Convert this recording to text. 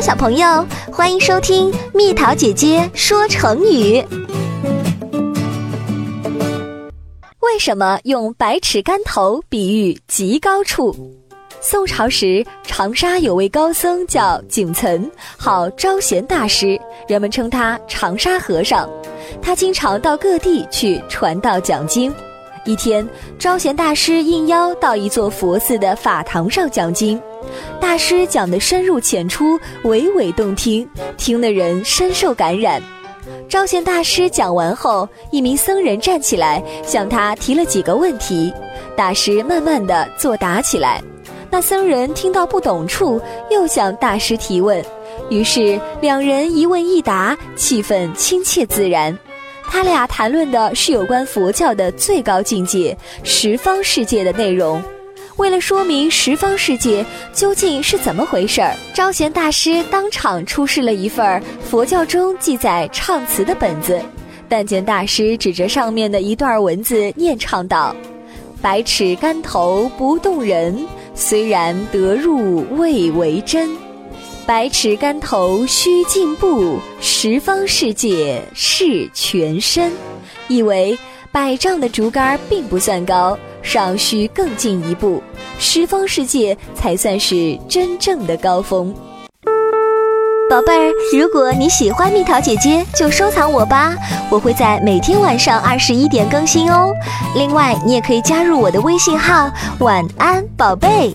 小朋友，欢迎收听蜜桃姐姐说成语。为什么用百尺竿头比喻极高处？宋朝时，长沙有位高僧叫景岑，号招贤大师，人们称他长沙和尚。他经常到各地去传道讲经。一天，招贤大师应邀到一座佛寺的法堂上讲经。大师讲得深入浅出，娓娓动听，听的人深受感染。招贤大师讲完后，一名僧人站起来向他提了几个问题，大师慢慢的作答起来。那僧人听到不懂处，又向大师提问，于是两人一问一答，气氛亲切自然。他俩谈论的是有关佛教的最高境界——十方世界的内容。为了说明十方世界究竟是怎么回事儿，招贤大师当场出示了一份佛教中记载唱词的本子。但见大师指着上面的一段文字念唱道：“百尺竿头不动人，虽然得入未为真。百尺竿头须进步，十方世界是全身。”意为百丈的竹竿并不算高。尚需更进一步，十方世界才算是真正的高峰。宝贝儿，如果你喜欢蜜桃姐姐，就收藏我吧，我会在每天晚上二十一点更新哦。另外，你也可以加入我的微信号“晚安宝贝”。